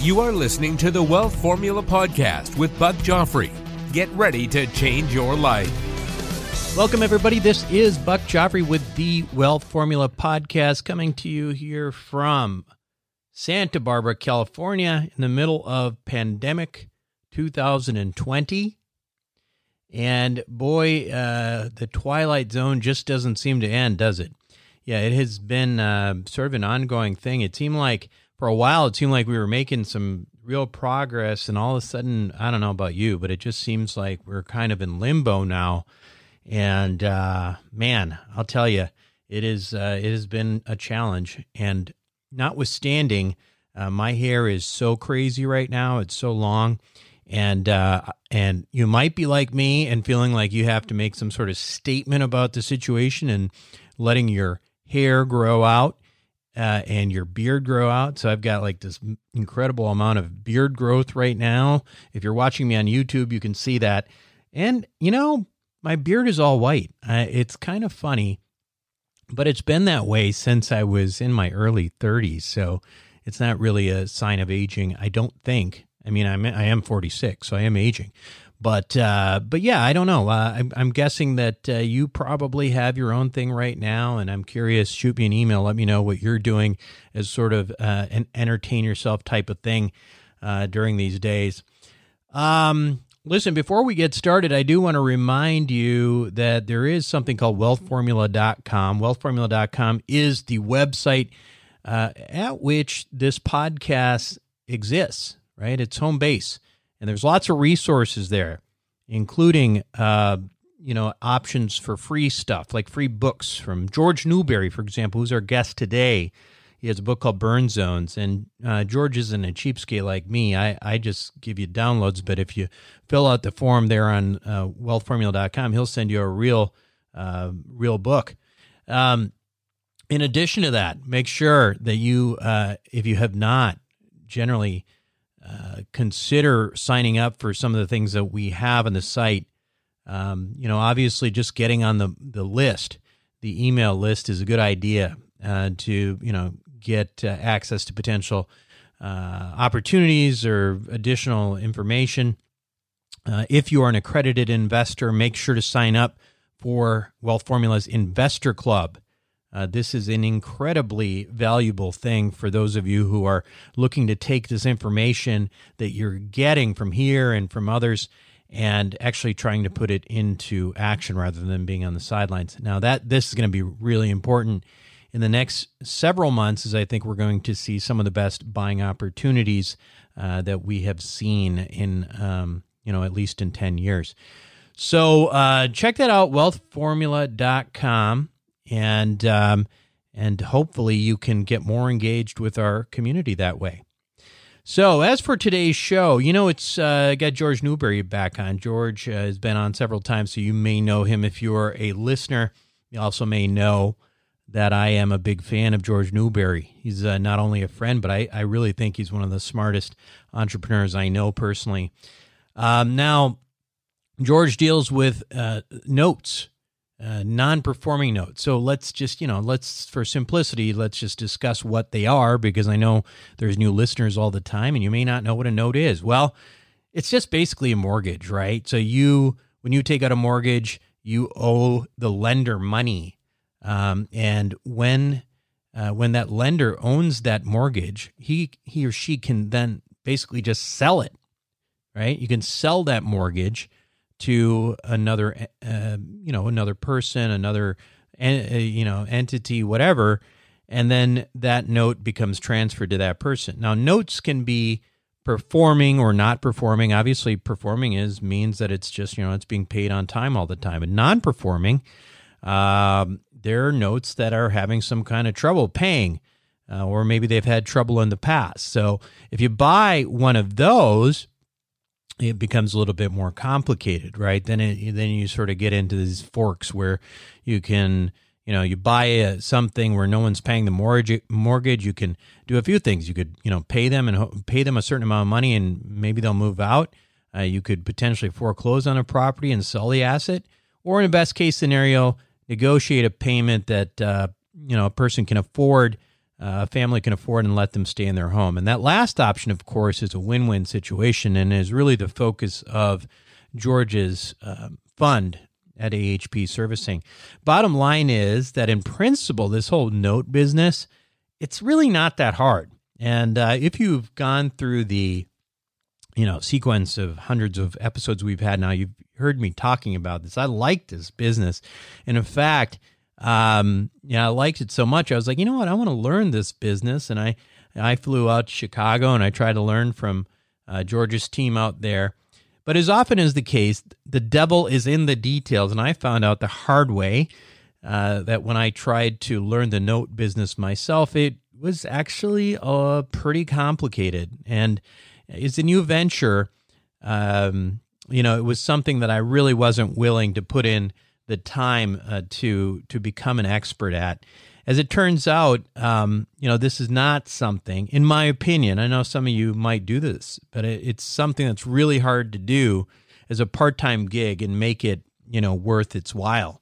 You are listening to the Wealth Formula Podcast with Buck Joffrey. Get ready to change your life. Welcome, everybody. This is Buck Joffrey with the Wealth Formula Podcast coming to you here from Santa Barbara, California, in the middle of pandemic 2020. And boy, uh, the Twilight Zone just doesn't seem to end, does it? Yeah, it has been uh, sort of an ongoing thing. It seemed like for a while it seemed like we were making some real progress and all of a sudden i don't know about you but it just seems like we're kind of in limbo now. And uh, man i'll tell you it is uh, it has been a challenge. And notwithstanding uh, my hair is so crazy right now it's so long and uh, and you might be like me and feeling like you have to make some sort of statement about the situation and letting your hair grow out uh, and your beard grow out. So I've got like this incredible amount of beard growth right now. If you're watching me on YouTube, you can see that. And, you know, my beard is all white. Uh, it's kind of funny, but it's been that way since I was in my early 30s. So it's not really a sign of aging, I don't think. I mean, I'm I am 46, so I am aging, but uh, but yeah, I don't know. Uh, I'm, I'm guessing that uh, you probably have your own thing right now, and I'm curious. Shoot me an email. Let me know what you're doing as sort of uh, an entertain yourself type of thing uh, during these days. Um, listen, before we get started, I do want to remind you that there is something called WealthFormula.com. WealthFormula.com is the website uh, at which this podcast exists. Right, it's home base. And there's lots of resources there, including uh, you know options for free stuff like free books from George Newberry, for example, who's our guest today. He has a book called Burn Zones, and uh, George isn't a cheapskate like me. I, I just give you downloads, but if you fill out the form there on uh, wealthformula.com, he'll send you a real uh, real book. Um, in addition to that, make sure that you, uh, if you have not generally uh, consider signing up for some of the things that we have on the site. Um, you know, obviously, just getting on the the list, the email list, is a good idea uh, to you know get uh, access to potential uh, opportunities or additional information. Uh, if you are an accredited investor, make sure to sign up for Wealth Formula's Investor Club. Uh, this is an incredibly valuable thing for those of you who are looking to take this information that you're getting from here and from others and actually trying to put it into action rather than being on the sidelines. Now that this is going to be really important in the next several months as I think we're going to see some of the best buying opportunities uh, that we have seen in um, you know at least in 10 years. So uh, check that out wealthformula.com and um, and hopefully you can get more engaged with our community that way. So, as for today's show, you know, it's uh, got George Newberry back on. George uh, has been on several times, so you may know him if you're a listener. You also may know that I am a big fan of George Newberry. He's uh, not only a friend, but I, I really think he's one of the smartest entrepreneurs I know personally. Um, now, George deals with uh, notes uh, non-performing notes. So let's just, you know, let's for simplicity, let's just discuss what they are because I know there's new listeners all the time and you may not know what a note is. Well, it's just basically a mortgage, right? So you when you take out a mortgage, you owe the lender money. Um, and when uh, when that lender owns that mortgage, he he or she can then basically just sell it, right? You can sell that mortgage to another, uh, you know, another person, another, uh, you know, entity, whatever, and then that note becomes transferred to that person. Now, notes can be performing or not performing. Obviously, performing is means that it's just you know it's being paid on time all the time, and non-performing, um, there are notes that are having some kind of trouble paying. Uh, or maybe they've had trouble in the past. So if you buy one of those, it becomes a little bit more complicated, right? Then it, then you sort of get into these forks where you can you know you buy a, something where no one's paying the mortgage mortgage. You can do a few things. You could you know pay them and pay them a certain amount of money and maybe they'll move out. Uh, you could potentially foreclose on a property and sell the asset. Or in a best case scenario negotiate a payment that uh, you know a person can afford uh, a family can afford and let them stay in their home and that last option of course is a win-win situation and is really the focus of george's uh, fund at AHP Servicing. Bottom line is that in principle, this whole note business, it's really not that hard. And uh, if you've gone through the you know sequence of hundreds of episodes we've had now, you've heard me talking about this. I like this business, and in fact, um, yeah, I liked it so much. I was like, you know what, I want to learn this business, and I I flew out to Chicago and I tried to learn from uh, George's team out there. But as often is the case, the devil is in the details. And I found out the hard way uh, that when I tried to learn the note business myself, it was actually uh, pretty complicated. And it's a new venture. Um, you know, it was something that I really wasn't willing to put in the time uh, to to become an expert at. As it turns out, um, you know, this is not something, in my opinion, I know some of you might do this, but it, it's something that's really hard to do as a part time gig and make it, you know, worth its while.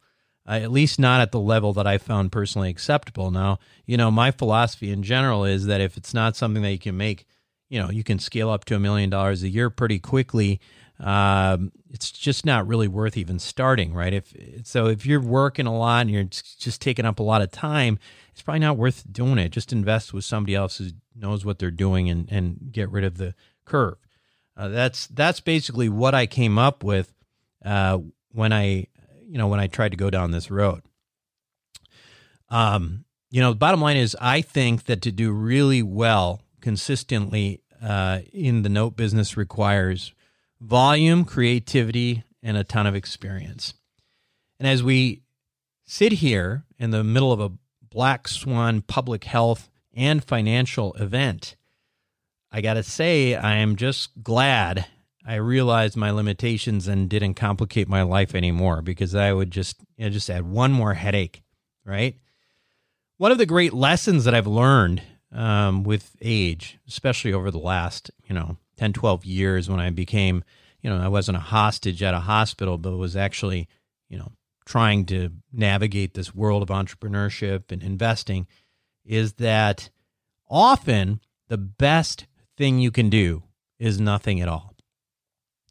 Uh, at least not at the level that I found personally acceptable. Now, you know, my philosophy in general is that if it's not something that you can make, you know, you can scale up to a million dollars a year pretty quickly um, it's just not really worth even starting, right? If so, if you're working a lot and you're just taking up a lot of time, it's probably not worth doing it. Just invest with somebody else who knows what they're doing and and get rid of the curve. Uh, that's that's basically what I came up with uh, when I you know when I tried to go down this road. Um, you know, the bottom line is I think that to do really well consistently uh, in the note business requires volume, creativity, and a ton of experience. And as we sit here in the middle of a black swan public health and financial event, I got to say, I am just glad I realized my limitations and didn't complicate my life anymore because I would just you know, just add one more headache, right? One of the great lessons that I've learned um, with age, especially over the last, you know, 10, 12 years when I became, you know, I wasn't a hostage at a hospital, but was actually, you know, trying to navigate this world of entrepreneurship and investing is that often the best thing you can do is nothing at all.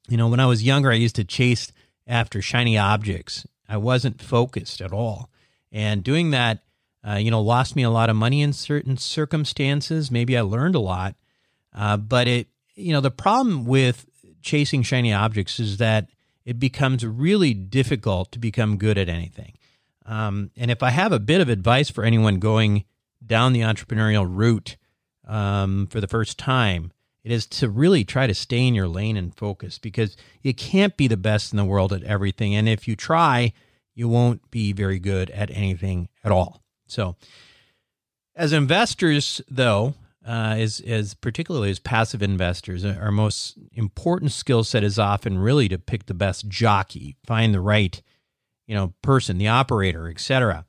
You know, when I was younger, I used to chase after shiny objects. I wasn't focused at all. And doing that, uh, you know, lost me a lot of money in certain circumstances. Maybe I learned a lot, uh, but it you know, the problem with chasing shiny objects is that it becomes really difficult to become good at anything. Um, and if I have a bit of advice for anyone going down the entrepreneurial route um, for the first time, it is to really try to stay in your lane and focus because you can't be the best in the world at everything. And if you try, you won't be very good at anything at all. So, as investors, though, uh, is particularly as passive investors, uh, our most important skill set is often really to pick the best jockey, find the right, you know, person, the operator, etc.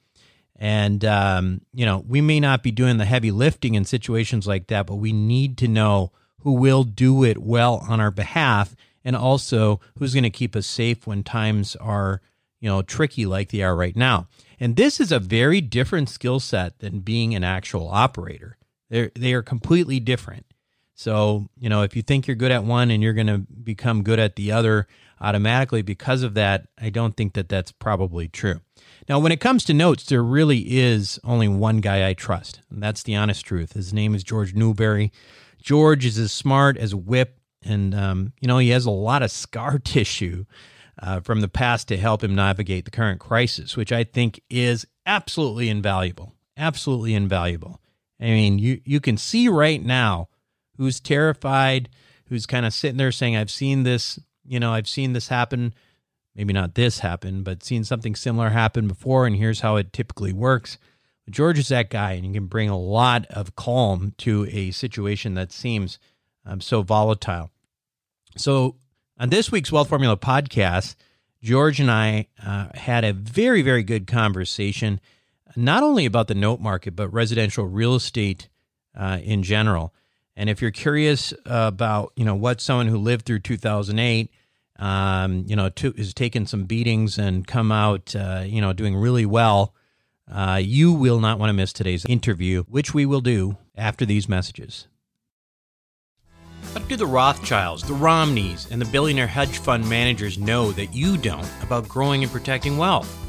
And um, you know, we may not be doing the heavy lifting in situations like that, but we need to know who will do it well on our behalf, and also who's going to keep us safe when times are, you know, tricky like they are right now. And this is a very different skill set than being an actual operator. They're they are completely different. So, you know, if you think you're good at one and you're going to become good at the other automatically because of that, I don't think that that's probably true. Now, when it comes to notes, there really is only one guy I trust, and that's the honest truth. His name is George Newberry. George is as smart as a whip, and um, you know he has a lot of scar tissue. uh, from the past to help him navigate the current crisis, which I think is absolutely invaluable. Absolutely invaluable. I mean, you, you can see right now who's terrified, who's kind of sitting there saying, I've seen this, you know, I've seen this happen. Maybe not this happen, but seen something similar happen before, and here's how it typically works. George is that guy, and he can bring a lot of calm to a situation that seems um, so volatile. So, on this week's Wealth Formula podcast, George and I uh, had a very, very good conversation, not only about the note market, but residential real estate uh, in general. And if you're curious about, you know, what someone who lived through 2008, um, you know, to, has taken some beatings and come out, uh, you know, doing really well, uh, you will not want to miss today's interview, which we will do after these messages. What do the Rothschilds, the Romneys, and the billionaire hedge fund managers know that you don't about growing and protecting wealth?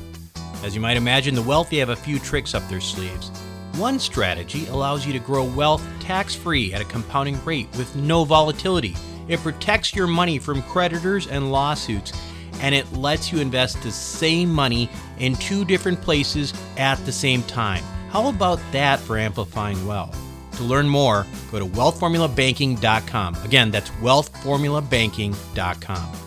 As you might imagine, the wealthy have a few tricks up their sleeves. One strategy allows you to grow wealth tax free at a compounding rate with no volatility. It protects your money from creditors and lawsuits, and it lets you invest the same money in two different places at the same time. How about that for amplifying wealth? To learn more, go to wealthformulabanking.com. Again, that's wealthformulabanking.com.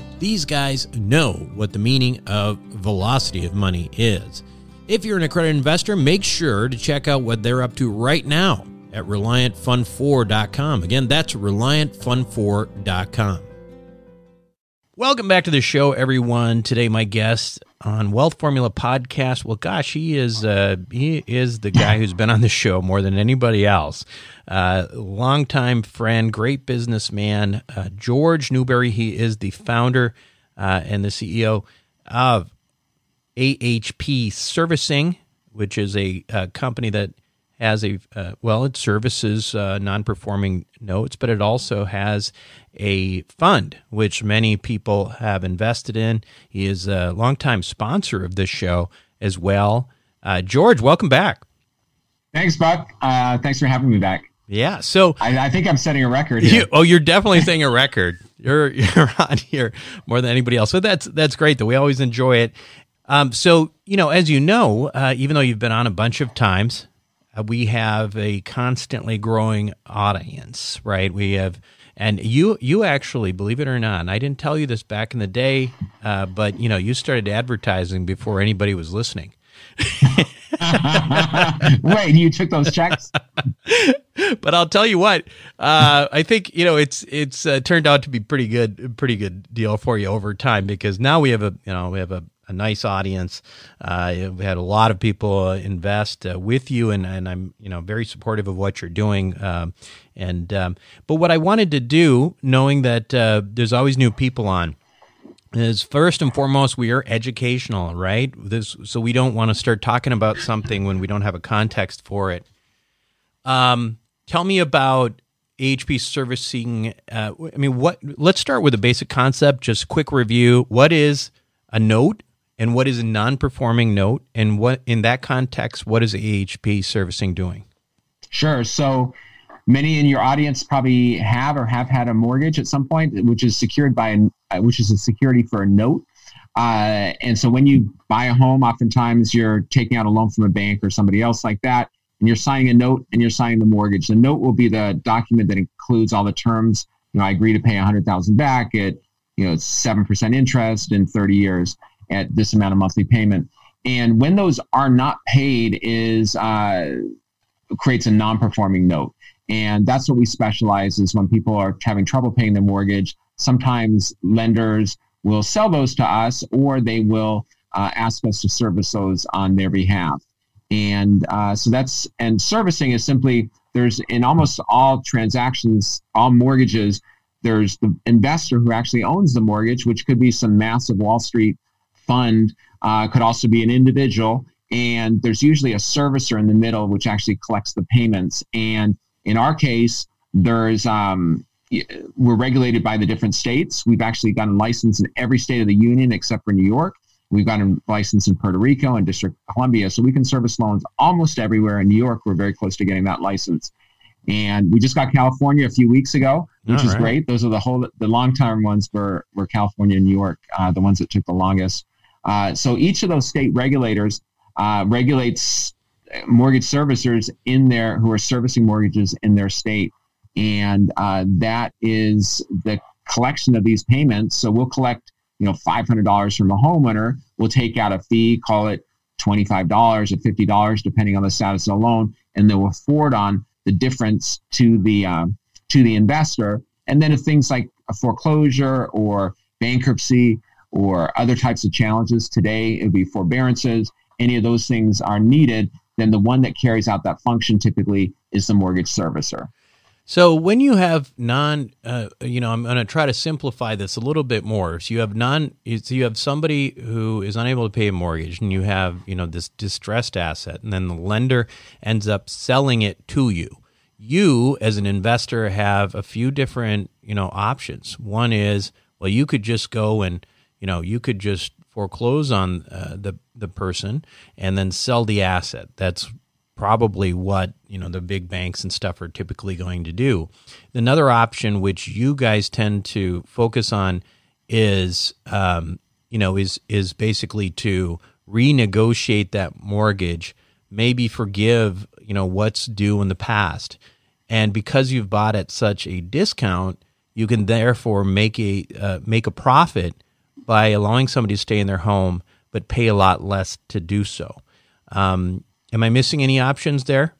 these guys know what the meaning of velocity of money is. If you're an accredited investor, make sure to check out what they're up to right now at ReliantFund4.com. Again, that's ReliantFund4.com. Welcome back to the show, everyone. Today, my guest on Wealth Formula podcast. Well, gosh, he is uh, he is the guy who's been on the show more than anybody else. Uh, longtime friend, great businessman, uh, George Newberry. He is the founder uh, and the CEO of AHP Servicing, which is a, a company that has a uh, well, it services uh, non-performing notes, but it also has a fund which many people have invested in. He is a longtime sponsor of this show as well. Uh, George, welcome back. Thanks, Buck. Uh, thanks for having me back. Yeah, so I, I think I'm setting a record. You, oh, you're definitely setting a record. You're you're on here more than anybody else. So that's that's great. That we always enjoy it. Um, so you know, as you know, uh, even though you've been on a bunch of times, uh, we have a constantly growing audience, right? We have, and you you actually believe it or not, I didn't tell you this back in the day, uh, but you know you started advertising before anybody was listening. Wait, you took those checks? but I'll tell you what, uh, I think you know it's it's uh, turned out to be pretty good, pretty good deal for you over time because now we have a you know we have a a nice audience. Uh, we had a lot of people uh, invest uh, with you, and, and I'm you know very supportive of what you're doing. Um, and um, but what I wanted to do, knowing that uh, there's always new people on, is first and foremost we are educational, right? This so we don't want to start talking about something when we don't have a context for it. Um, tell me about AHP servicing. Uh, I mean, what? Let's start with a basic concept. Just quick review. What is a note? And what is a non-performing note? And what in that context what is AHP servicing doing? Sure. So many in your audience probably have or have had a mortgage at some point which is secured by which is a security for a note. Uh, and so when you buy a home oftentimes you're taking out a loan from a bank or somebody else like that and you're signing a note and you're signing the mortgage. The note will be the document that includes all the terms. You know i agree to pay 100000 back at you know 7% interest in 30 years at this amount of monthly payment. And when those are not paid, is uh, creates a non-performing note, and that's what we specialize is when people are having trouble paying their mortgage. Sometimes lenders will sell those to us, or they will uh, ask us to service those on their behalf. And uh, so that's and servicing is simply there's in almost all transactions, all mortgages, there's the investor who actually owns the mortgage, which could be some massive Wall Street fund, uh, could also be an individual. And there's usually a servicer in the middle, which actually collects the payments. And in our case, there's um, we're regulated by the different states. We've actually gotten licensed in every state of the union except for New York. We've gotten a license in Puerto Rico and District of Columbia, so we can service loans almost everywhere. In New York, we're very close to getting that license. And we just got California a few weeks ago, which All is right. great. Those are the whole the long term ones were were California and New York, uh, the ones that took the longest. Uh, so each of those state regulators uh, regulates mortgage servicers in there who are servicing mortgages in their state, and uh, that is the collection of these payments. So we'll collect you know $500 from a homeowner. We'll take out a fee, call it $25 or $50 depending on the status of the loan, and then we'll forward on the difference to the uh, to the investor. And then if things like a foreclosure or bankruptcy or other types of challenges today, it would be forbearances. Any of those things are needed, then the one that carries out that function typically is the mortgage servicer. So when you have non, uh, you know, I'm going to try to simplify this a little bit more. So you have non, so you have somebody who is unable to pay a mortgage, and you have, you know, this distressed asset, and then the lender ends up selling it to you. You, as an investor, have a few different, you know, options. One is, well, you could just go and, you know, you could just foreclose on uh, the the person and then sell the asset. That's probably what you know the big banks and stuff are typically going to do. Another option, which you guys tend to focus on, is um, you know is is basically to renegotiate that mortgage, maybe forgive you know what's due in the past, and because you've bought at such a discount, you can therefore make a uh, make a profit by allowing somebody to stay in their home but pay a lot less to do so. Um, Am I missing any options there?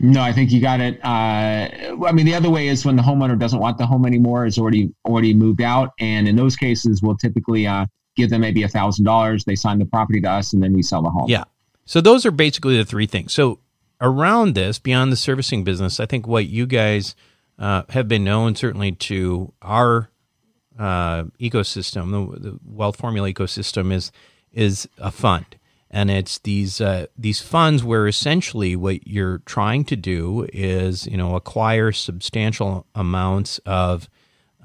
No, I think you got it. Uh, I mean, the other way is when the homeowner doesn't want the home anymore, is already already moved out, and in those cases, we'll typically uh, give them maybe a thousand dollars. They sign the property to us, and then we sell the home. Yeah. So those are basically the three things. So around this, beyond the servicing business, I think what you guys uh, have been known certainly to our uh, ecosystem, the, the wealth formula ecosystem, is is a fund and it's these uh, these funds where essentially what you're trying to do is you know acquire substantial amounts of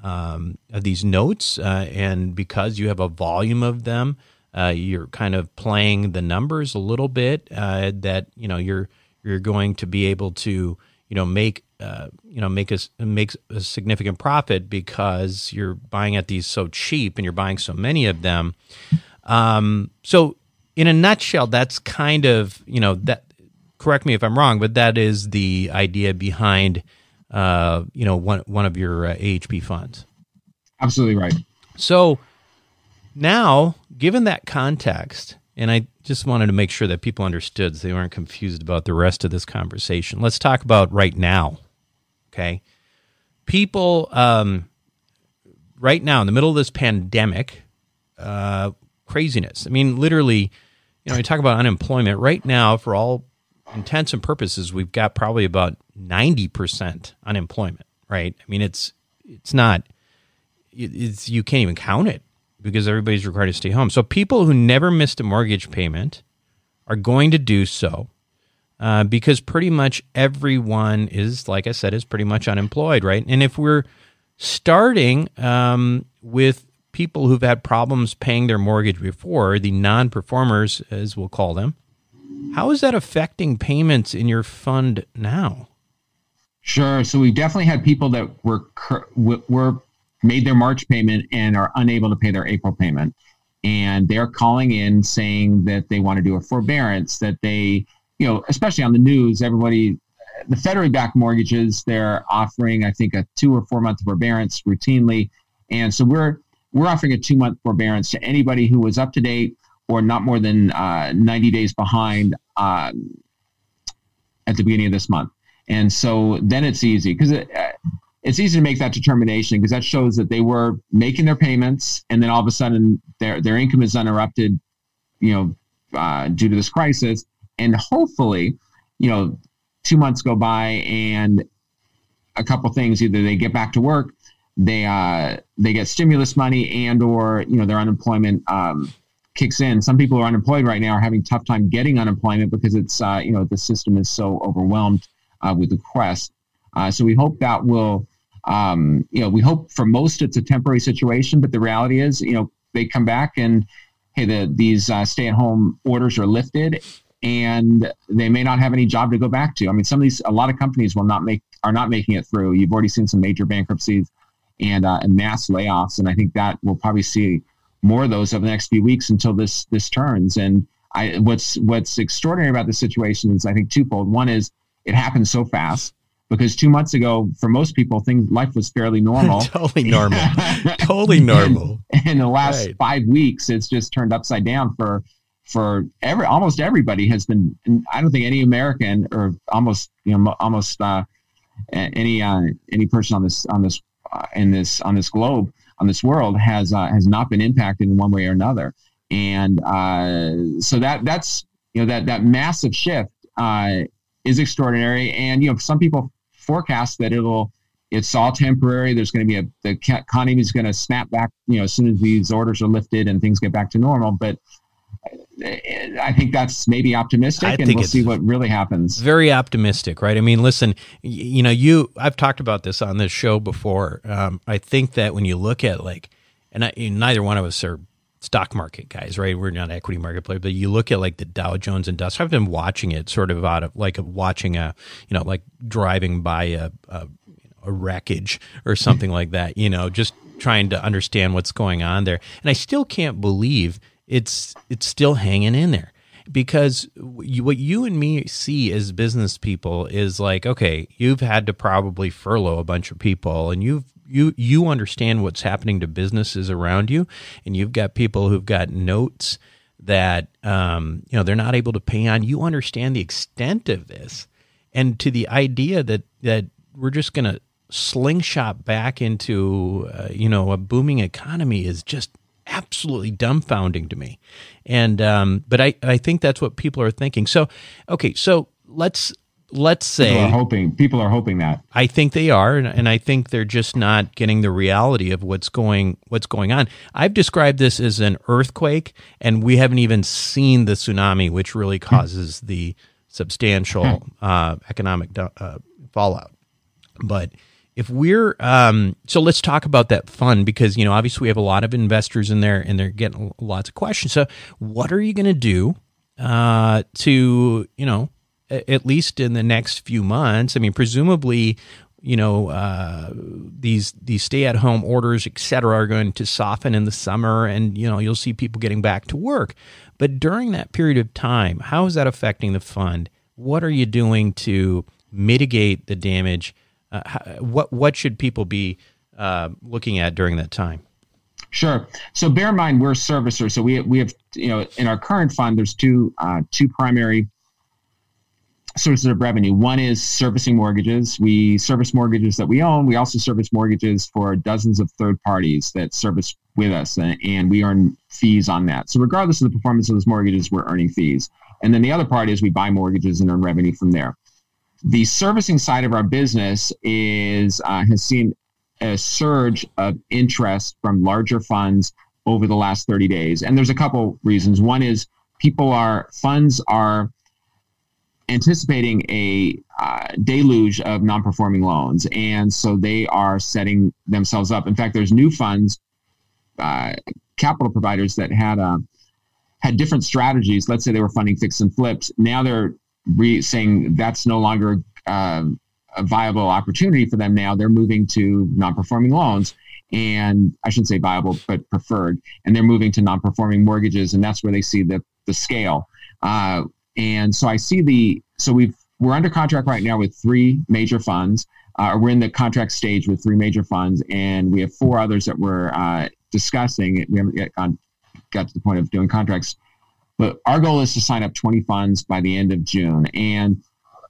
um, of these notes, uh, and because you have a volume of them, uh, you're kind of playing the numbers a little bit. Uh, that you know you're you're going to be able to you know make uh, you know make a make a significant profit because you're buying at these so cheap and you're buying so many of them. Um, so in a nutshell, that's kind of you know that. Correct me if I'm wrong, but that is the idea behind uh, you know one one of your uh, AHP funds. Absolutely right. So now, given that context, and I just wanted to make sure that people understood so they weren't confused about the rest of this conversation. Let's talk about right now. Okay. People, um, right now, in the middle of this pandemic, uh, craziness. I mean, literally, you know, we talk about unemployment right now, for all intents and purposes, we've got probably about 90% unemployment, right? I mean, it's, it's not, it's, you can't even count it because everybody's required to stay home. So people who never missed a mortgage payment are going to do so uh, because pretty much everyone is, like I said, is pretty much unemployed, right? And if we're starting um, with people who've had problems paying their mortgage before, the non performers, as we'll call them, how is that affecting payments in your fund now? Sure. So we definitely had people that were were made their March payment and are unable to pay their April payment, and they're calling in saying that they want to do a forbearance. That they, you know, especially on the news, everybody, the federally backed mortgages, they're offering, I think, a two or four month forbearance routinely, and so we're we're offering a two month forbearance to anybody who was up to date or not more than uh, 90 days behind um, at the beginning of this month. And so then it's easy because it, uh, it's easy to make that determination because that shows that they were making their payments and then all of a sudden their, their income is uninterrupted, you know, uh, due to this crisis. And hopefully, you know, two months go by and a couple things either they get back to work they uh, they get stimulus money and or you know their unemployment um, kicks in. Some people who are unemployed right now are having tough time getting unemployment because it's uh, you know the system is so overwhelmed uh, with requests. Uh, so we hope that will um, you know we hope for most it's a temporary situation, but the reality is you know they come back and hey the these uh, stay at home orders are lifted and they may not have any job to go back to. I mean, some of these, a lot of companies will not make are not making it through. You've already seen some major bankruptcies and, uh, and mass layoffs, and I think that we'll probably see more of those over the next few weeks until this this turns. And I, what's what's extraordinary about the situation is I think twofold. One is it happened so fast because two months ago, for most people, things life was fairly normal. totally normal. totally normal. And in the last right. five weeks, it's just turned upside down for for every almost everybody has been. I don't think any American or almost you know almost uh, any uh, any person on this on this uh, in this on this globe on this world has uh, has not been impacted in one way or another. And uh, so that that's you know that that massive shift uh, is extraordinary. And you know some people forecast that it'll it's all temporary. There's going to be a the economy is going to snap back you know as soon as these orders are lifted and things get back to normal. But I think that's maybe optimistic, I and we'll see what really happens. Very optimistic, right? I mean, listen, you know, you I've talked about this on this show before. Um, I think that when you look at like, and I, neither one of us are stock market guys, right? We're not equity market players, but you look at like the Dow Jones Industrial. I've been watching it sort of out of like watching a, you know, like driving by a, a, a wreckage or something like that. You know, just trying to understand what's going on there, and I still can't believe it's it's still hanging in there. Because what you and me see as business people is like okay you've had to probably furlough a bunch of people and you've you you understand what's happening to businesses around you. And you've got people who've got notes that um, you know they're not able to pay on. You understand the extent of this. And to the idea that that we're just going to slingshot back into uh, you know a booming economy is just absolutely dumbfounding to me. And um, but I I think that's what people are thinking. So okay, so let's let's say people are hoping people are hoping that I think they are, and, and I think they're just not getting the reality of what's going what's going on. I've described this as an earthquake, and we haven't even seen the tsunami, which really hmm. causes the substantial uh, economic uh, fallout. But if we're um, so let's talk about that fund because you know obviously we have a lot of investors in there and they're getting lots of questions. So what are you going to do uh, to you know at least in the next few months? I mean presumably you know uh, these these stay at home orders et cetera are going to soften in the summer and you know you'll see people getting back to work. But during that period of time how is that affecting the fund? What are you doing to mitigate the damage uh, how, what what should people be uh, looking at during that time? Sure. So bear in mind we're servicers. So we we have you know in our current fund there's two uh, two primary sources of revenue. One is servicing mortgages. We service mortgages that we own. We also service mortgages for dozens of third parties that service with us, and, and we earn fees on that. So regardless of the performance of those mortgages, we're earning fees. And then the other part is we buy mortgages and earn revenue from there the servicing side of our business is uh, has seen a surge of interest from larger funds over the last 30 days. And there's a couple reasons. One is people are funds are anticipating a uh, deluge of non-performing loans. And so they are setting themselves up. In fact there's new funds uh, capital providers that had a uh, had different strategies. Let's say they were funding fix and flips. Now they're re- saying that's no longer uh, a viable opportunity for them now. They're moving to non-performing loans, and I shouldn't say viable, but preferred, and they're moving to non-performing mortgages, and that's where they see the the scale. Uh, and so I see the so we've we're under contract right now with three major funds. Uh, we're in the contract stage with three major funds, and we have four others that we're uh, discussing. We haven't yet gone, got to the point of doing contracts but our goal is to sign up 20 funds by the end of June. And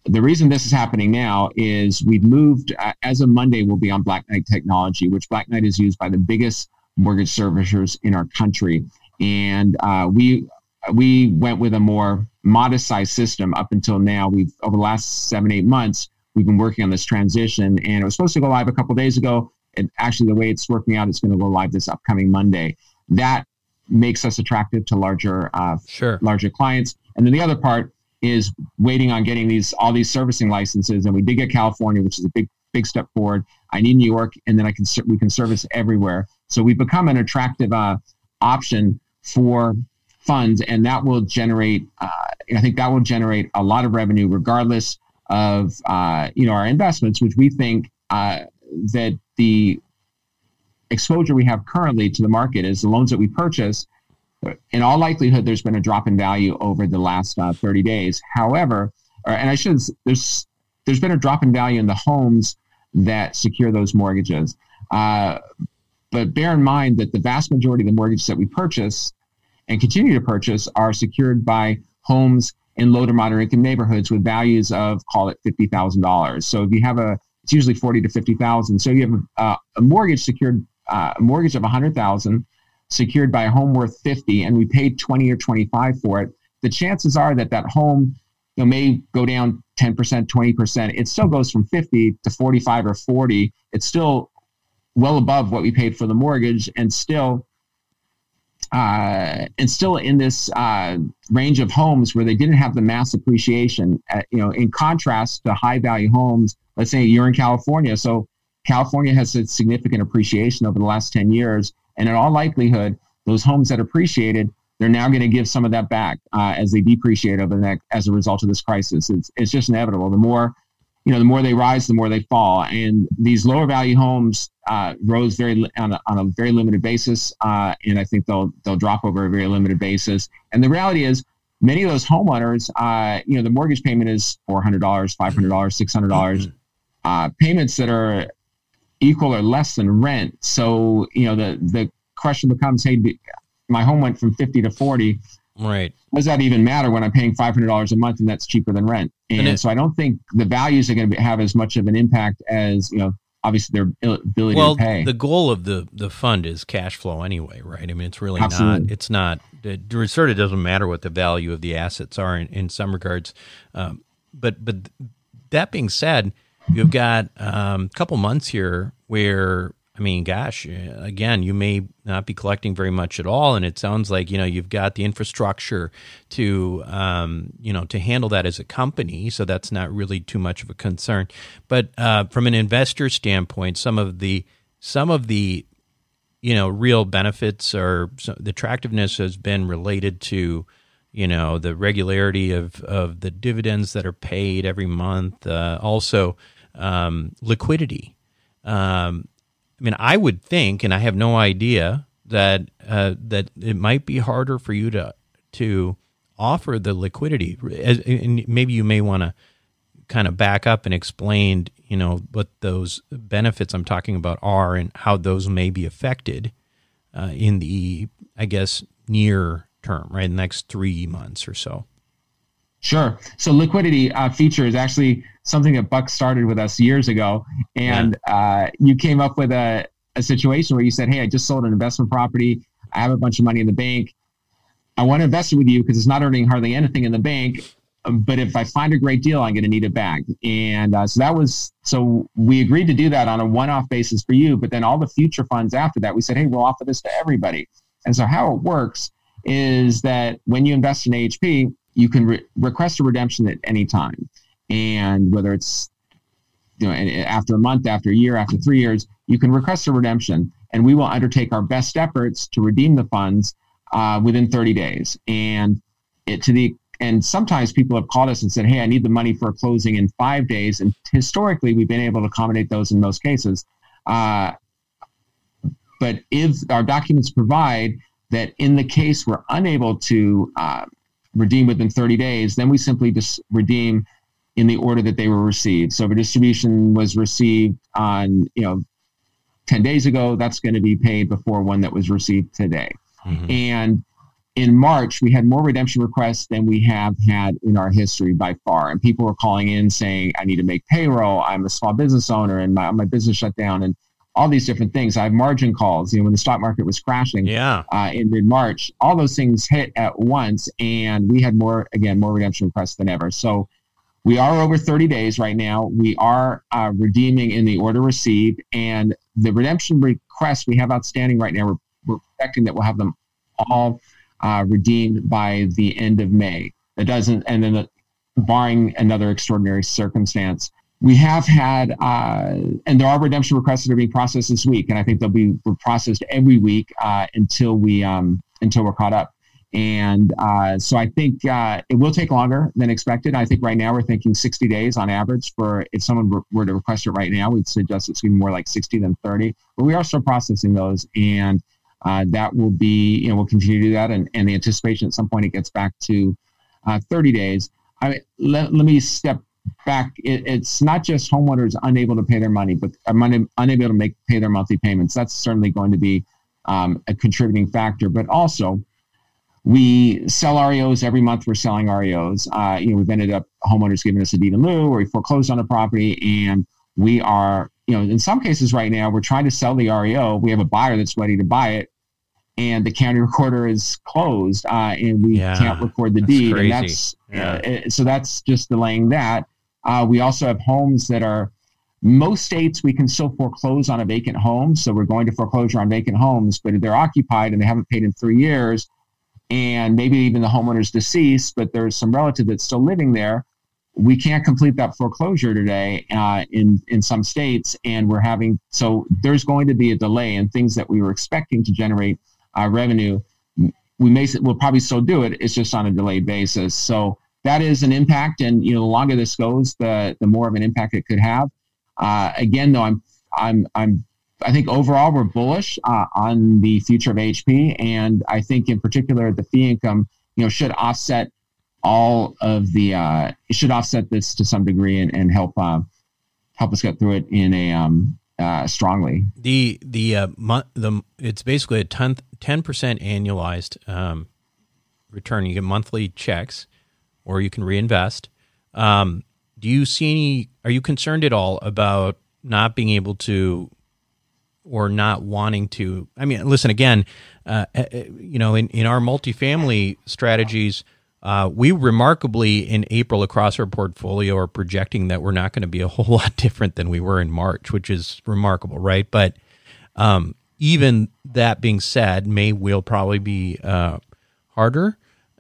the reason this is happening now is we've moved, uh, as of Monday, we'll be on Black Knight technology, which Black Knight is used by the biggest mortgage servicers in our country. And uh, we we went with a more modest size system up until now. We've over the last seven eight months we've been working on this transition, and it was supposed to go live a couple days ago. And actually, the way it's working out, it's going to go live this upcoming Monday. That makes us attractive to larger uh, sure. larger clients. And then the other part is waiting on getting these all these servicing licenses. And we did get California, which is a big big step forward. I need New York, and then I can we can service everywhere. So we've become an attractive uh, option for funds, and that will generate. Uh, I think that will generate a lot of revenue, regardless of uh, you know our investments, which we think uh, that the exposure we have currently to the market is the loans that we purchase. In all likelihood, there's been a drop in value over the last uh, 30 days. However, or, and I should there's there's been a drop in value in the homes that secure those mortgages. Uh, but bear in mind that the vast majority of the mortgages that we purchase and continue to purchase are secured by homes in low to moderate income neighborhoods with values of call it fifty thousand dollars. So if you have a, it's usually forty to fifty thousand. So you have a, a mortgage secured, uh, a mortgage of a hundred thousand secured by a home worth fifty, and we paid twenty or twenty five for it. The chances are that that home you know, may go down 10%, 20%. It still goes from 50 to 45 or 40. It's still well above what we paid for the mortgage and still uh, and still in this uh, range of homes where they didn't have the mass appreciation. At, you know, in contrast to high value homes, let's say you're in California, so California has a significant appreciation over the last 10 years, and in all likelihood, those homes that appreciated, they're now going to give some of that back uh, as they depreciate over the next, as a result of this crisis. It's, it's just inevitable. The more you know, the more they rise, the more they fall. And these lower value homes uh, rose very on a, on a very limited basis, uh, and I think they'll they'll drop over a very limited basis. And the reality is, many of those homeowners, uh, you know, the mortgage payment is four hundred dollars, five hundred dollars, six hundred dollars, mm-hmm. uh, payments that are equal or less than rent. So you know, the the question becomes, hey, my home went from fifty to forty Right. Does that even matter when I'm paying five hundred dollars a month and that's cheaper than rent? And, and it, so I don't think the values are going to have as much of an impact as you know. Obviously, their ability well, to pay. the goal of the the fund is cash flow anyway, right? I mean, it's really Absolutely. not. It's not. It sort of doesn't matter what the value of the assets are in, in some regards. Um, but but that being said, you've got um, a couple months here where I mean, gosh, again, you may not be collecting very much at all, and it sounds like you know you've got the infrastructure to um, you know to handle that as a company, so that's not really too much of a concern. But uh, from an investor standpoint, some of the some of the you know real benefits or the attractiveness has been related to you know the regularity of of the dividends that are paid every month, uh, also um, liquidity. Um, I mean, I would think, and I have no idea that uh, that it might be harder for you to to offer the liquidity. As, and maybe you may want to kind of back up and explain, you know, what those benefits I'm talking about are and how those may be affected uh, in the, I guess, near term, right? Next three months or so. Sure. So liquidity uh, feature is actually something that Buck started with us years ago, and yeah. uh, you came up with a, a situation where you said, "Hey, I just sold an investment property. I have a bunch of money in the bank. I want to invest it with you because it's not earning hardly anything in the bank. But if I find a great deal, I'm going to need it back." And uh, so that was so we agreed to do that on a one-off basis for you. But then all the future funds after that, we said, "Hey, we'll offer this to everybody." And so how it works is that when you invest in AHP, you can re- request a redemption at any time. And whether it's you know after a month, after a year, after three years, you can request a redemption, and we will undertake our best efforts to redeem the funds uh, within 30 days. And it to the and sometimes people have called us and said, "Hey, I need the money for a closing in five days." And historically, we've been able to accommodate those in most cases. Uh, but if our documents provide that in the case we're unable to uh, redeem within 30 days, then we simply just redeem in the order that they were received. So if a distribution was received on, you know, 10 days ago, that's going to be paid before one that was received today. Mm-hmm. And in March, we had more redemption requests than we have had in our history by far. And people were calling in saying, I need to make payroll. I'm a small business owner and my, my business shut down. And all these different things. I have margin calls. You know, when the stock market was crashing, yeah, uh, in mid March, all those things hit at once, and we had more again more redemption requests than ever. So we are over 30 days right now. We are uh, redeeming in the order received, and the redemption requests we have outstanding right now. We're, we're expecting that we'll have them all uh, redeemed by the end of May. It doesn't, and then the, barring another extraordinary circumstance. We have had, uh, and there are redemption requests that are being processed this week, and I think they'll be processed every week uh, until we um, until we're caught up. And uh, so I think uh, it will take longer than expected. I think right now we're thinking 60 days on average for if someone were to request it right now, we'd suggest it's be more like 60 than 30. But we are still processing those, and uh, that will be, you know, we'll continue to do that. And, and the anticipation at some point it gets back to uh, 30 days. I let, let me step back. It, it's not just homeowners unable to pay their money, but unable to make pay their monthly payments. That's certainly going to be um, a contributing factor. But also, we sell REOs every month. We're selling REOs. Uh, you know, we've ended up homeowners giving us a deed in lieu, or we foreclosed on a property, and we are, you know, in some cases right now, we're trying to sell the REO. We have a buyer that's ready to buy it, and the county recorder is closed, uh, and we yeah, can't record the deed. Crazy. And that's yeah. uh, so that's just delaying that. Uh, we also have homes that are most states we can still foreclose on a vacant home, so we're going to foreclosure on vacant homes, but if they're occupied and they haven't paid in three years, and maybe even the homeowner's deceased, but there's some relative that's still living there, we can't complete that foreclosure today uh, in in some states, and we're having so there's going to be a delay in things that we were expecting to generate uh, revenue. We may we'll probably still do it. It's just on a delayed basis. So that is an impact, and you know the longer this goes, the the more of an impact it could have. Uh, again, though, I'm I'm I'm I think overall we're bullish uh, on the future of HP, and I think in particular the fee income, you know, should offset all of the uh, should offset this to some degree and, and help uh, help us get through it in a um, uh, strongly. The the uh, mo- the it's basically a ten percent annualized um, return. You get monthly checks, or you can reinvest. Um, do you see any? Are you concerned at all about not being able to, or not wanting to? I mean, listen again. Uh, uh you know, in in our multifamily strategies uh, we remarkably in April across our portfolio are projecting that we're not going to be a whole lot different than we were in March, which is remarkable, right? But um, even that being said, May will probably be uh, harder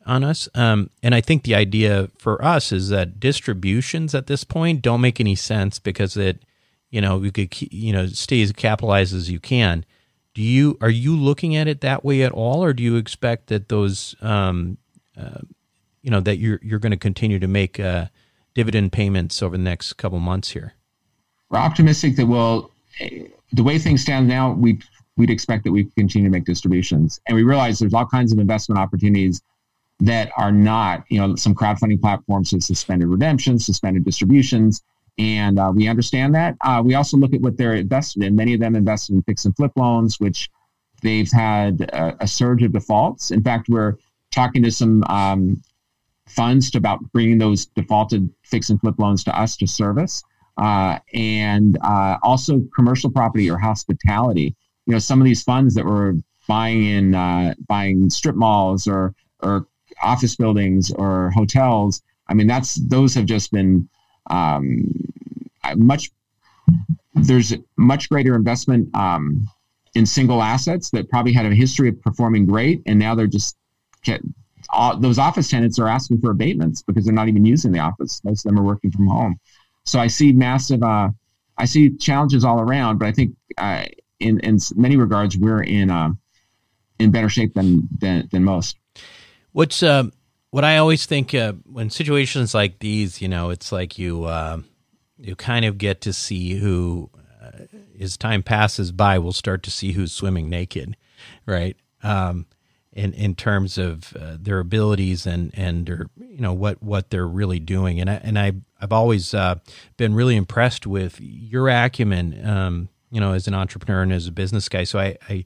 on us. Um, and I think the idea for us is that distributions at this point don't make any sense because it, you know, we could, you know, stay as capitalized as you can. Do you are you looking at it that way at all, or do you expect that those um, uh, you know that you're you're going to continue to make uh, dividend payments over the next couple months here? We're optimistic that we'll. The way things stand now, we we'd expect that we continue to make distributions, and we realize there's all kinds of investment opportunities that are not, you know, some crowdfunding platforms have suspended redemptions, suspended distributions, and uh, we understand that. Uh, we also look at what they're invested in. Many of them invested in fix and flip loans, which they've had a, a surge of defaults. In fact, we're talking to some um, funds to about bringing those defaulted fix and flip loans to us to service. Uh, and uh, also commercial property or hospitality. You know, some of these funds that were buying in uh, buying strip malls or or office buildings or hotels. I mean, that's those have just been um, much. There's much greater investment um, in single assets that probably had a history of performing great, and now they're just get, all, those office tenants are asking for abatements because they're not even using the office. Most of them are working from home. So I see massive, uh, I see challenges all around, but I think uh, in in many regards we're in uh, in better shape than than, than most. What's uh, what I always think uh, when situations like these, you know, it's like you uh, you kind of get to see who, uh, as time passes by, we'll start to see who's swimming naked, right? Um, in in terms of uh, their abilities and and their, you know what what they're really doing. And I and I I've always uh, been really impressed with your acumen, um, you know, as an entrepreneur and as a business guy. So I I,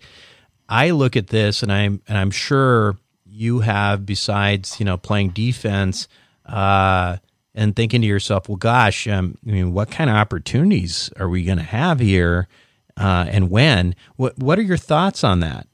I look at this and I'm and I'm sure you have besides you know playing defense. Uh, and thinking to yourself, well, gosh, um, I mean, what kind of opportunities are we going to have here, uh, and when? What What are your thoughts on that?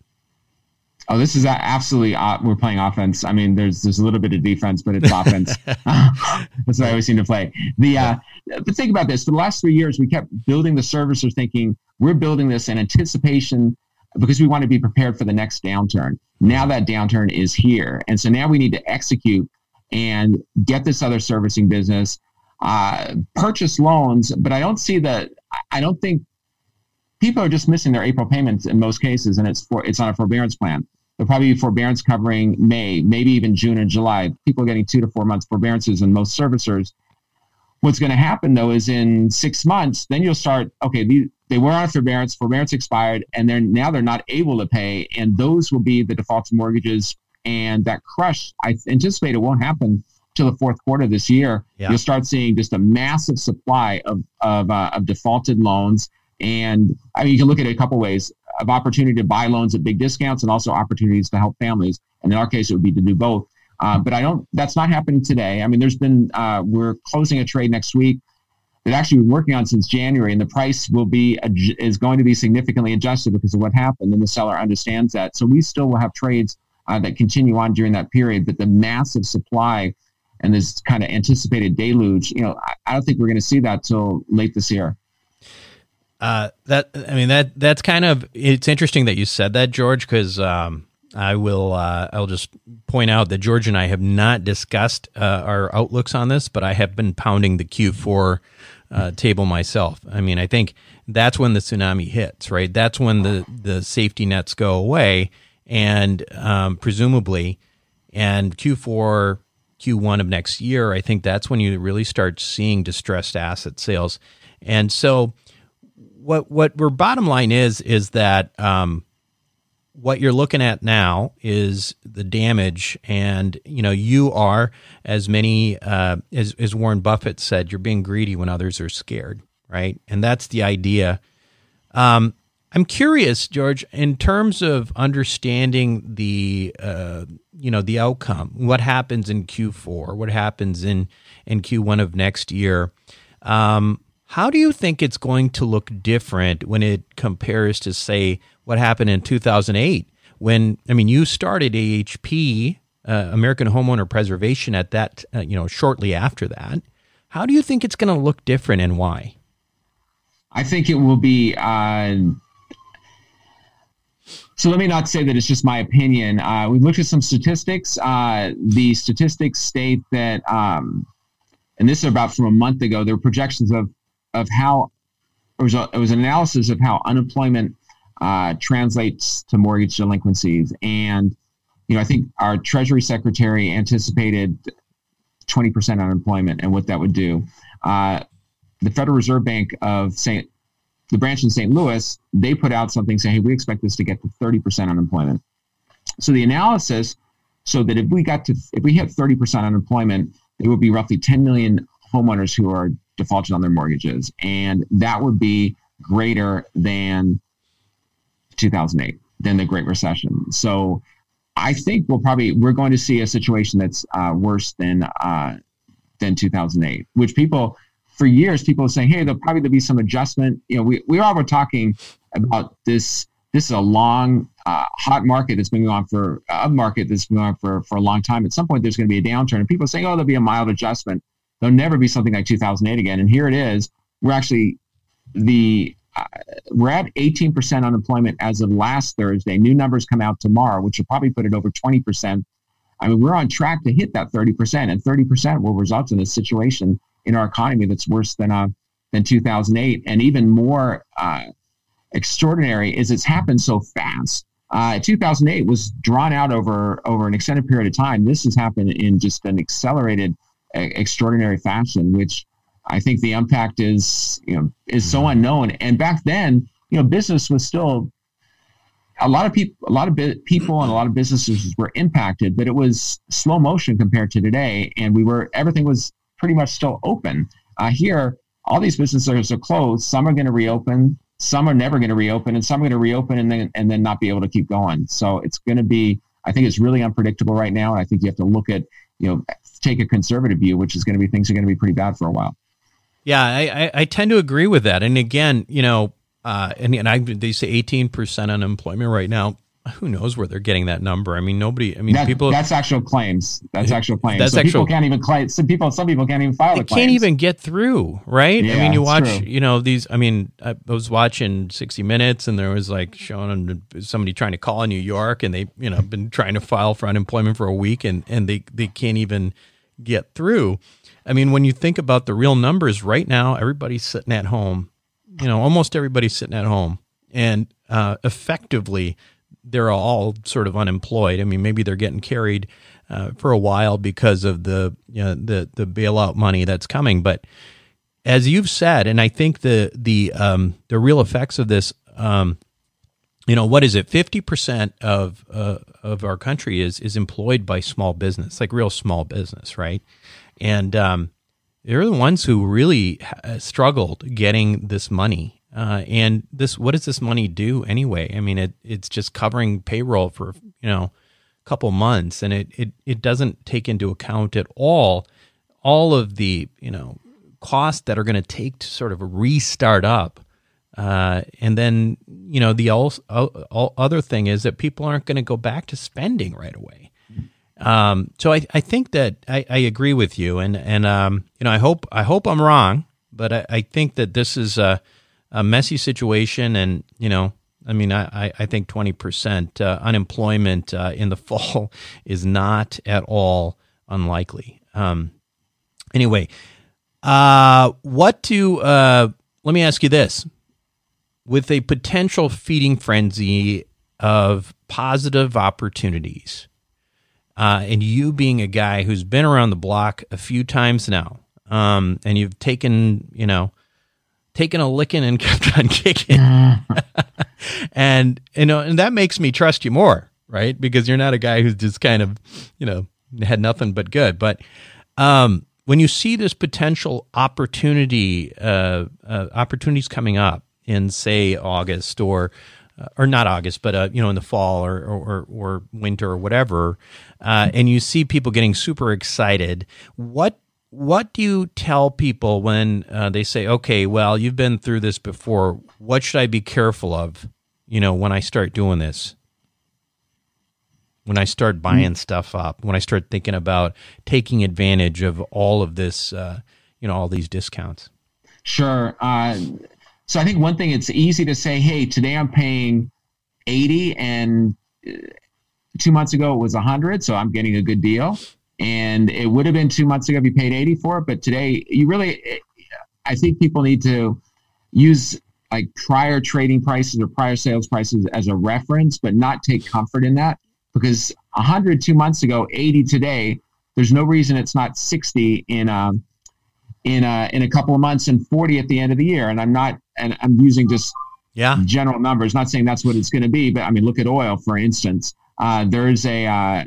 Oh, this is absolutely uh, we're playing offense. I mean, there's there's a little bit of defense, but it's offense. That's what I always seem to play. The uh, but think about this: for the last three years, we kept building the servicer, thinking we're building this in anticipation because we want to be prepared for the next downturn. Now that downturn is here. And so now we need to execute and get this other servicing business, uh, purchase loans. But I don't see that, I don't think people are just missing their April payments in most cases, and it's for it's on a forbearance plan. There'll probably be forbearance covering May, maybe even June and July. People are getting two to four months forbearances, in most servicers. What's going to happen though is in six months, then you'll start. Okay, these, they were on forbearance, forbearance expired, and they're now they're not able to pay, and those will be the defaults mortgages. And that crush, I anticipate it won't happen till the fourth quarter this year. Yeah. You'll start seeing just a massive supply of of, uh, of defaulted loans and I mean, you can look at it a couple ways of opportunity to buy loans at big discounts and also opportunities to help families. And in our case, it would be to do both. Uh, but I don't, that's not happening today. I mean, there's been, uh, we're closing a trade next week that actually been working on since January, and the price will be, is going to be significantly adjusted because of what happened. And the seller understands that. So we still will have trades uh, that continue on during that period, but the massive supply and this kind of anticipated deluge, you know, I, I don't think we're going to see that till late this year. Uh, that I mean that that's kind of it's interesting that you said that, George, because um, I will uh, I'll just point out that George and I have not discussed uh, our outlooks on this, but I have been pounding the Q4 uh, table myself. I mean, I think that's when the tsunami hits, right? That's when the the safety nets go away, and um, presumably, and Q4. Q1 of next year, I think that's when you really start seeing distressed asset sales. And so what what we're bottom line is is that um, what you're looking at now is the damage, and you know you are as many uh, as as Warren Buffett said, you're being greedy when others are scared, right? And that's the idea. Um, I'm curious, George, in terms of understanding the uh, you know the outcome, what happens in Q4, what happens in in Q1 of next year. Um, how do you think it's going to look different when it compares to, say, what happened in 2008? When, I mean, you started AHP, uh, American Homeowner Preservation, at that, uh, you know, shortly after that. How do you think it's going to look different and why? I think it will be. Uh, so let me not say that it's just my opinion. Uh, we looked at some statistics. Uh, the statistics state that, um, and this is about from a month ago, there were projections of of how it was, a, it was an analysis of how unemployment uh, translates to mortgage delinquencies. And, you know, I think our Treasury Secretary anticipated 20% unemployment and what that would do. Uh, the Federal Reserve Bank of St. The branch in St. Louis, they put out something saying, hey, we expect this to get to 30% unemployment. So the analysis, so that if we got to, if we hit 30% unemployment, there would be roughly 10 million homeowners who are defaulted on their mortgages, and that would be greater than 2008, than the Great Recession. So I think we'll probably we're going to see a situation that's uh, worse than uh, than 2008, which people for years people are saying, hey, there'll probably be some adjustment. You know, we we all were talking about this. This is a long, uh, hot market that's been going on for a market that's been going on for for a long time. At some point, there's going to be a downturn, and people are saying, oh, there'll be a mild adjustment. There'll never be something like 2008 again. And here it is. We're actually the uh, we're at 18% unemployment as of last Thursday. New numbers come out tomorrow, which will probably put it over 20%. I mean, we're on track to hit that 30%, and 30% will result in a situation in our economy that's worse than uh, than 2008, and even more uh, extraordinary is it's happened so fast. Uh, 2008 was drawn out over over an extended period of time. This has happened in just an accelerated extraordinary fashion, which I think the impact is you know is so mm-hmm. unknown. And back then, you know, business was still a lot of people, a lot of people, and a lot of businesses were impacted, but it was slow motion compared to today, and we were everything was pretty much still open. Uh, here, all these businesses are closed. Some are going to reopen. Some are never going to reopen, and some are going to reopen and then and then not be able to keep going. So it's going to be. I think it's really unpredictable right now, and I think you have to look at you know take a conservative view, which is going to be things are going to be pretty bad for a while. Yeah, I, I, I tend to agree with that. And again, you know, uh, and, and I, they say 18% unemployment right now. who knows where they're getting that number? I mean, nobody. I mean, that, people. That's actual claims. That's actual claims. That's so actual. People can't even claim. Some people. Some people can't even file. They can't even get through, right? Yeah, I mean, you watch, true. you know, these. I mean, I was watching 60 Minutes, and there was like showing somebody trying to call in New York, and they, you know, been trying to file for unemployment for a week, and and they they can't even get through. I mean, when you think about the real numbers right now, everybody's sitting at home. You know, almost everybody's sitting at home, and uh, effectively, they're all sort of unemployed. I mean, maybe they're getting carried uh, for a while because of the you know, the the bailout money that's coming. But as you've said, and I think the the um, the real effects of this, um, you know, what is it? Fifty percent of uh, of our country is is employed by small business, like real small business, right? And um, they're the ones who really uh, struggled getting this money. Uh, and this, what does this money do anyway? I mean, it it's just covering payroll for you know a couple months, and it it it doesn't take into account at all all of the you know costs that are going to take to sort of restart up. Uh, and then you know the all, all other thing is that people aren't going to go back to spending right away. Um, so I, I think that I, I agree with you, and and um, you know I hope I hope I'm wrong, but I, I think that this is a, a messy situation, and you know I mean I, I- think 20 percent uh, unemployment uh, in the fall is not at all unlikely. Um, anyway, uh, what to uh, let me ask you this: with a potential feeding frenzy of positive opportunities uh, and you being a guy who's been around the block a few times now, um, and you've taken, you know, taken a licking and kept on kicking, and you know, and that makes me trust you more, right? Because you're not a guy who's just kind of, you know, had nothing but good. But um, when you see this potential opportunity, uh, uh, opportunities coming up in say August or uh, or not August, but uh, you know in the fall or or, or winter or whatever, uh, and you see people getting super excited, what what do you tell people when uh, they say, "Okay, well, you've been through this before. What should I be careful of?" You know, when I start doing this, when I start buying stuff up, when I start thinking about taking advantage of all of this, uh, you know, all these discounts. Sure. Uh, so I think one thing it's easy to say, hey, today I'm paying 80 and uh, two months ago it was 100, so I'm getting a good deal. And it would have been two months ago if you paid 80 for it, but today you really, I think people need to use like prior trading prices or prior sales prices as a reference, but not take comfort in that because 100 two months ago, 80 today, there's no reason it's not 60 in um, in a, in a couple of months and 40 at the end of the year. And I'm not, and I'm using just Yeah, general numbers, not saying that's what it's going to be, but I mean, look at oil, for instance. Uh, there's a, uh,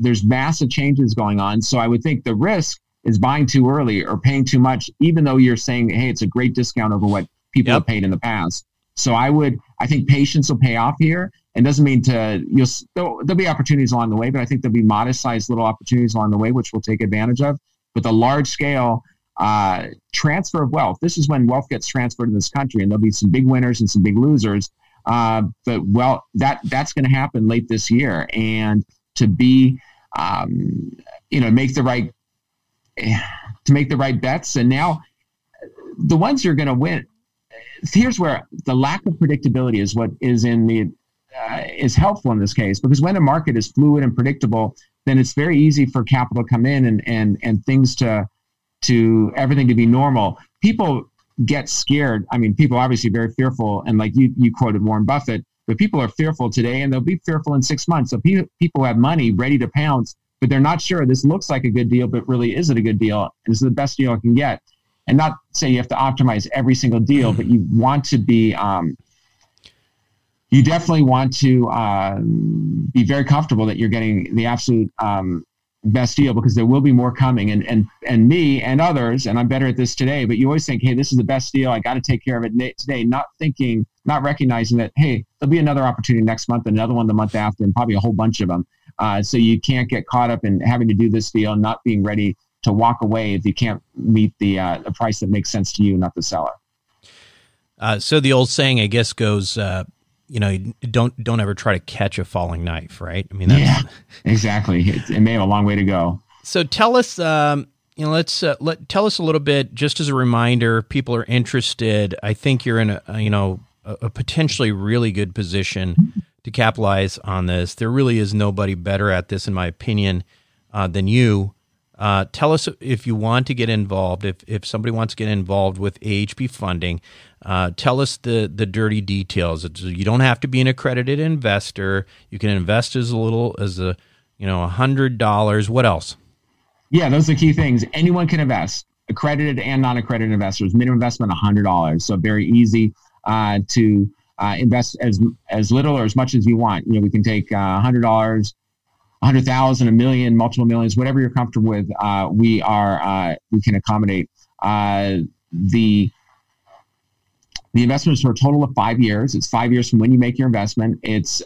there's massive changes going on. So I would think the risk is buying too early or paying too much, even though you're saying, hey, it's a great discount over what people Yep. have paid in the past. So I would, I think patience will pay off here. And doesn't mean to you'll there'll, there'll be opportunities along the way, but I think there'll be modest sized little opportunities along the way, which we'll take advantage of. But the large scale uh, transfer of wealth, this is when wealth gets transferred in this country, and there'll be some big winners and some big losers. Uh, but well, that that's going to happen late this year, and to be, um, you know, make the right to make the right bets, and now the ones you're going to win. Here's where the lack of predictability is what is in the uh, is helpful in this case because when a market is fluid and predictable, then it's very easy for capital to come in and and and things to to everything to be normal. People get scared. I mean, people obviously very fearful, and like you you quoted Warren Buffett, but people are fearful today, and they'll be fearful in six months. So pe- people have money ready to pounce, but they're not sure. This looks like a good deal, but really is it a good deal? And this is the best deal I can get. And not say you have to optimize every single deal, but you want to be. Um, you definitely want to um, be very comfortable that you're getting the absolute um, best deal because there will be more coming. And and and me and others and I'm better at this today but you always think hey this is the best deal. I got to take care of it today. Not thinking not recognizing that hey there'll be another opportunity next month another one the month after and probably a whole bunch of them uh, so you can't get caught up in having to do this deal and not being ready to walk away if you can't meet the uh, the price that makes sense to you not the seller. Uh, so the old saying, I guess, goes: uh, you know, don't don't ever try to catch a falling knife, right? I mean, yeah, exactly. It, it, may have a long way to go. So tell us, um, you know, let's uh, let tell us a little bit, just as a reminder. People are interested. I think you're in a, you know a, a potentially really good position to capitalize on this. There really is nobody better at this, in my opinion, uh, than you. Uh, tell us if you want to get involved. If if somebody wants to get involved with AHP funding, uh, tell us the the dirty details. It's, you don't have to be an accredited investor. You can invest as little as a you know hundred dollars. What else? Yeah, those are key things. Anyone can invest, accredited and non-accredited investors. Minimum investment hundred dollars, so very easy uh, to uh, invest as as little or as much as you want. You know, we can take uh, hundred dollars, hundred thousand, a million, multiple millions, whatever you're comfortable with. Uh, we are uh, we can accommodate uh, the the investment is for a total of five years. It's five years from when you make your investment. It's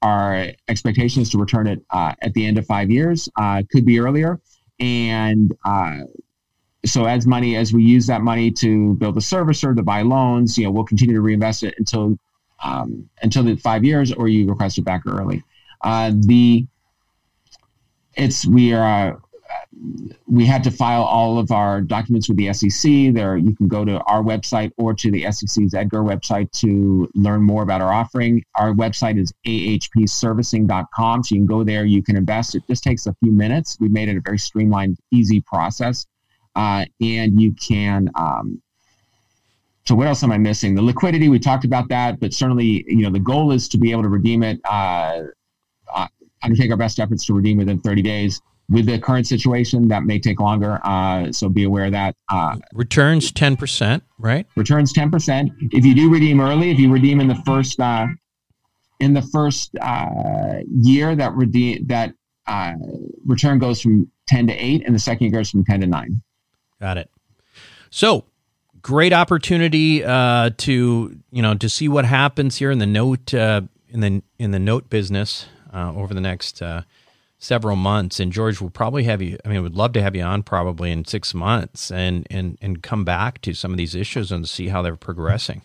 our expectation is to return it at the end of five years. could be earlier, and so as money as we use that money to build a servicer to buy loans you know we'll continue to reinvest it until um, until the five years or you request it back early uh, the it's we are uh, we had to file all of our documents with the SEC. There, you can go to our website or to the SEC's Edgar website to learn more about our offering. Our website is ahpservicing.com, so you can go there. You can invest. It just takes a few minutes. We made it a very streamlined, easy process uh, and you can. Um, so what else am I missing? The liquidity we talked about that, but certainly you know the goal is to be able to redeem it. Uh, uh, undertake our best efforts to redeem within 30 days. With the current situation, that may take longer. Uh, so be aware of that. Uh, returns 10%, right? Returns 10%. If you do redeem early, if you redeem in the first uh, in the first uh, year, that redeem that uh, return goes from 10 to 8, and the second year goes from 10 to 9. Got it. So great opportunity uh, to you know to see what happens here in the note uh, in the in the note business uh, over the next uh, several months. And George will probably have you. I mean, we'd love to have you on probably in six months and and and come back to some of these issues and see how they're progressing.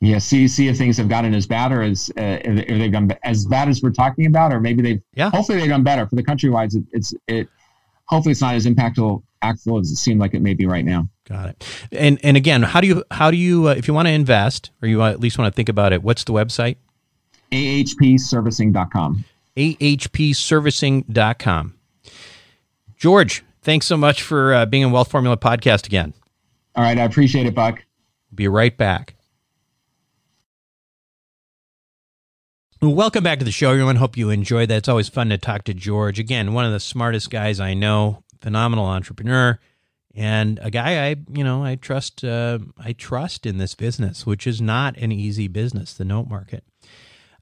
Yeah, see see if things have gotten as bad or as uh, if they've done as bad as we're talking about, or maybe they've yeah. Hopefully they've done better for the countrywide. It, it's it. Hopefully it's not as impactful impactful as it seemed like it may be right now. Got it. And and again, how do you how do you uh, if you want to invest or you at least want to think about it? What's the website? ahpservicing.com. ahpservicing.com. George, thanks so much for uh, being a Wealth Formula podcast again. All right, I appreciate it, Buck. Be right back. Welcome back to the show, everyone. Hope you enjoyed that. It's always fun to talk to George. Again, one of the smartest guys I know phenomenal entrepreneur and a guy I, you know, I trust. Uh, I trust in this business, which is not an easy business, the note market.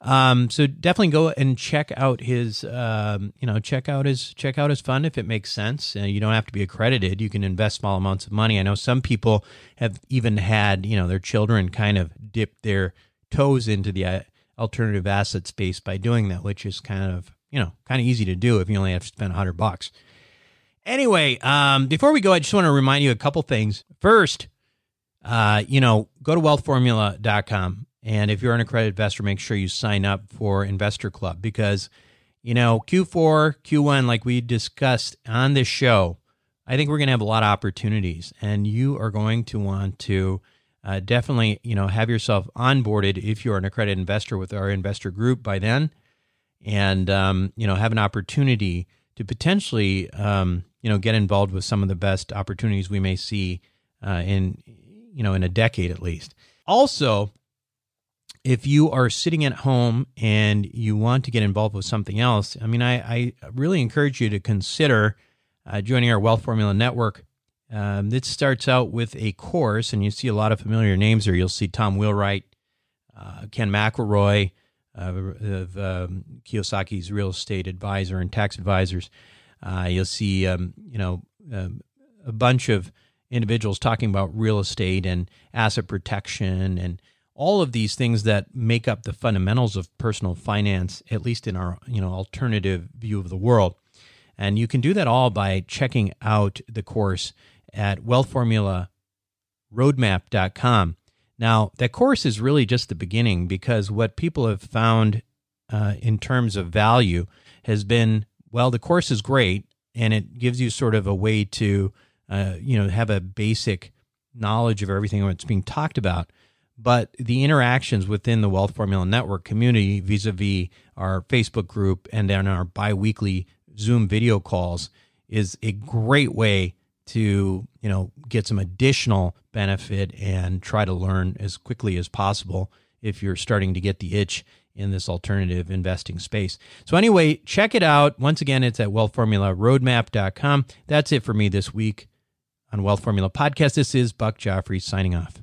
Um, so definitely go and check out his, um, you know, check out his check out his fund if it makes sense. Uh, you don't have to be accredited; you can invest small amounts of money. I know some people have even had, you know, their children kind of dip their toes into the uh, alternative asset space by doing that, which is kind of, you know, kind of easy to do if you only have to spend a hundred bucks. Anyway, um, before we go, I just want to remind you a couple things. First, uh, you know, go to wealthformula.com. And if you're an accredited investor, make sure you sign up for Investor Club because, you know, Q4, Q1, like we discussed on this show, I think we're going to have a lot of opportunities. And you are going to want to uh, definitely, you know, have yourself onboarded if you're an accredited investor with our investor group by then and, um, you know, have an opportunity to potentially, um, you know get involved with some of the best opportunities we may see uh, in you know in a decade at least. Also, if you are sitting at home and you want to get involved with something else, I mean, I, I really encourage you to consider uh, joining our Wealth Formula Network. Um, this starts out with a course, and you see a lot of familiar names there. You'll see Tom Wheelwright, uh, Ken McElroy, uh, of um, Kiyosaki's real estate advisor and tax advisors. Uh, you'll see, um, you know, um, a bunch of individuals talking about real estate and asset protection and all of these things that make up the fundamentals of personal finance, at least in our you know alternative view of the world. And you can do that all by checking out the course at wealthformularoadmap.com. Now, that course is really just the beginning because what people have found uh, in terms of value has been well, the course is great and it gives you sort of a way to, uh, you know, have a basic knowledge of everything that's being talked about. But the interactions within the Wealth Formula Network community vis a vis our Facebook group and then our bi weekly Zoom video calls is a great way to you know get some additional benefit and try to learn as quickly as possible if you're starting to get the itch in this alternative investing space. So anyway, check it out. Once again, it's at wealthformularoadmap.com. That's it for me this week on Wealth Formula Podcast. This is Buck Joffrey signing off.